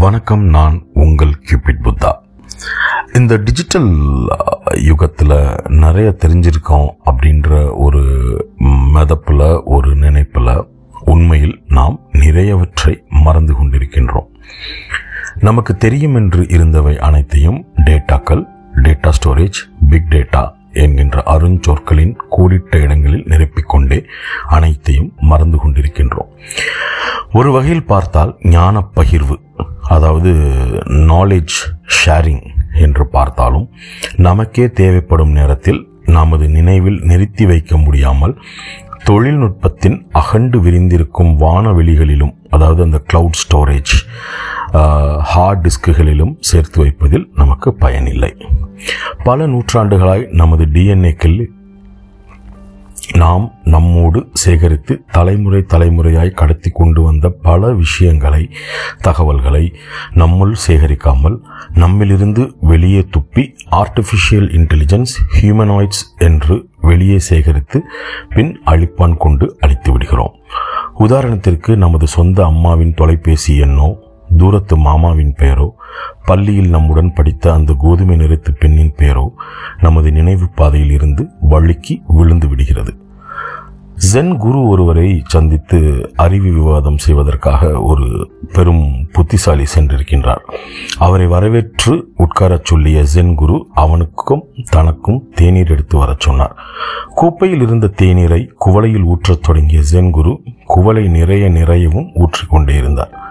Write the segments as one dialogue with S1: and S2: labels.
S1: வணக்கம் நான் உங்கள் கியூபிட் புத்தா. இந்த டிஜிட்டல் யுகத்தில் நிறைய தெரிஞ்சிருக்கோம் அப்படின்ற ஒரு மெதப்பில் ஒரு நினைப்பில் உண்மையில் நாம் நிறையவற்றை மறந்து கொண்டிருக்கின்றோம். நமக்கு தெரியும் என்று இருந்தவை அனைத்தையும் டேட்டாக்கள் டேட்டா ஸ்டோரேஜ் பிக் டேட்டா என்கின்ற அருஞ்சொற்களின் கூடிட்ட இடங்களில் நிரப்பிக்கொண்டே அனைத்தையும் மறந்து கொண்டிருக்கின்றோம். ஒரு வகையில் பார்த்தால் ஞான பகிர்வு அதாவது நாலேஜ் ஷேரிங் என்று பார்த்தாலும் நமக்கே தேவைப்படும் நேரத்தில் நமது நினைவில் நிறுத்தி வைக்க முடியாமல் தொழில்நுட்பத்தின் அகண்டு விரிந்திருக்கும் வானவெளிகளிலும் அதாவது அந்த கிளவுட் ஸ்டோரேஜ் ஹார்ட் டிஸ்குகளிலும் சேர்த்து வைப்பதில் நமக்கு பயனில்லை. பல நூற்றாண்டுகளாய் நமது டிஎன்ஏக்கள் நாம் நம்மோடு சேகரித்து தலைமுறை தலைமுறையாய் கடத்தி கொண்டு வந்த பல விஷயங்களை தகவல்களை நம்முள் சேகரிக்காமல் நம்மிலிருந்து வெளியே துப்பி ஆர்டிஃபிஷியல் இன்டெலிஜென்ஸ் ஹியூமனாய்ட்ஸ் என்று வெளியே சேகரித்து பின் அழிப்பான் கொண்டு அழித்து விடுகிறோம். உதாரணத்திற்கு நமது சொந்த அம்மாவின் தொலைபேசி எண்ணோ தூரத்து மாமாவின் பெயரோ பள்ளியில் நம்முடன் படித்த அந்த கோதுமை நிறத்து பெண்ணின் பெயரோ நமது நினைவு பாதையில் இருந்து வழுக்கி விழுந்து விடுகிறது. ஜென் குரு ஒருவரை சந்தித்து அறிவு விவாதம் செய்வதற்காக ஒரு பெரும் புத்திசாலி சென்றிருக்கின்றார். அவரை வரவேற்று உட்காரச் சொல்லிய ஜென் குரு அவனுக்கும் தனக்கும் தேநீர் எடுத்து வரச் சொன்னார். கோப்பையில் இருந்த தேநீரை குவளையில் ஊற்றத் தொடங்கிய ஜென் குரு குவளை நிறைய நிறையவும் ஊற்றிக்கொண்டே இருந்தார்.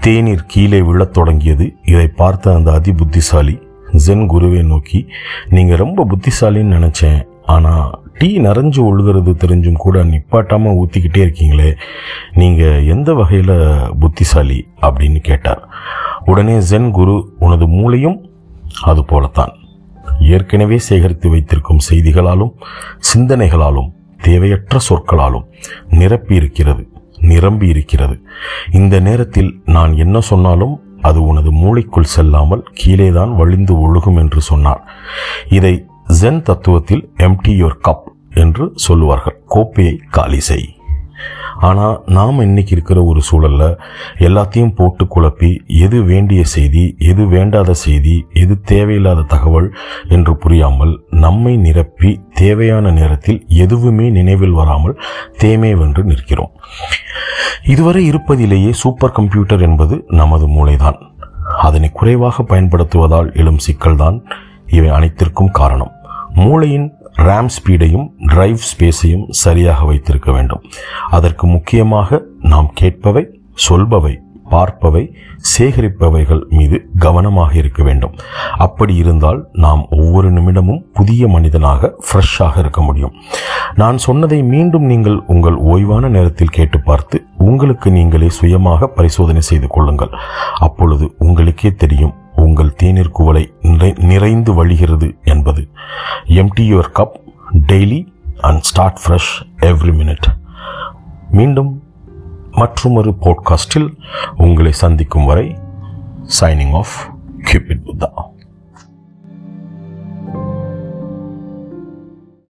S1: தேநீர் கீழே விழத் தொடங்கியது. இதை பார்த்த அந்த அதி புத்திசாலி ஜென் குருவை நோக்கி நீங்க ரொம்ப புத்திசாலின்னு நினைச்சேன். ஆனா டீ நிறைஞ்சு ஒழுகிறது தெரிஞ்சும் கூட நிப்பாட்டாம ஊத்திக்கிட்டே இருக்கீங்களே. நீங்க எந்த வகையில புத்திசாலி? அப்படின்னு கேட்டார். உடனே ஜென் குரு உனது மூளையும் அது போலத்தான். ஏற்கனவே சேகரித்து வைத்திருக்கும் செய்திகளாலும் சிந்தனைகளாலும் தேவையற்ற சொற்களாலும் நிரப்பி இருக்கிறது நிரம்பி இருக்கிறது இந்த நேரத்தில் நான் என்ன சொன்னாலும் அது உனது மூளைக்குள் செல்லாமல் கீழேதான் வழிந்து ஒழுகும் என்று சொன்னார் இதை ஜென் தத்துவத்தில் எம்டி யோர் கப் என்று சொல்லுவார்கள். கோப்பையை காலி செய். ஆனால் நாம் இன்னைக்கு இருக்கிற ஒரு சூழல்ல எல்லாத்தையும் போட்டு குழப்பி எது வேண்டிய செய்தி எது வேண்டாத செய்தி எது தேவையில்லாத தகவல் என்று புரியாமல் நம்மை நிரப்பி தேவையான நேரத்தில் எதுவுமே நினைவில் வராமல் தேமேவென்று நிற்கிறோம். இதுவரை இருப்பதிலேயே சூப்பர் கம்ப்யூட்டர் என்பது நமது மூளைதான். அதனை குறைவாக பயன்படுத்துவதால் எழும் சிக்கல்தான் இவை அனைத்திற்கும் காரணம். மூளையின் ரேம் ஸ்பீடையும் டிரைவ் ஸ்பேஸையும் சரியாக வைத்திருக்க வேண்டும். அதற்கு முக்கியமாக நாம் கேட்பவை சொல்பவை பார்ப்பவை சேகரிப்பவைகள் மீது கவனமாக இருக்க வேண்டும். அப்படி இருந்தால் நாம் ஒவ்வொரு நிமிடமும் புதிய மனிதனாக ஃப்ரெஷ்ஷாக இருக்க முடியும். நான் சொன்னதை மீண்டும் நீங்கள் உங்கள் ஓய்வான நேரத்தில் கேட்டு பார்த்து உங்களுக்கு நீங்களே சுயமாக பரிசோதனை செய்து கொள்ளுங்கள். அப்பொழுது உங்களுக்கே தெரியும் உங்கள் தேநீர் குவளை நிறைந்து வழிகிறது என்பது. Empty your cup daily and start fresh every minute மீண்டும் மற்றொரு ஒரு போட்காஸ்டில் உங்களை சந்திக்கும் வரை சைனிங் ஆஃப் கியூபிட் புத்தா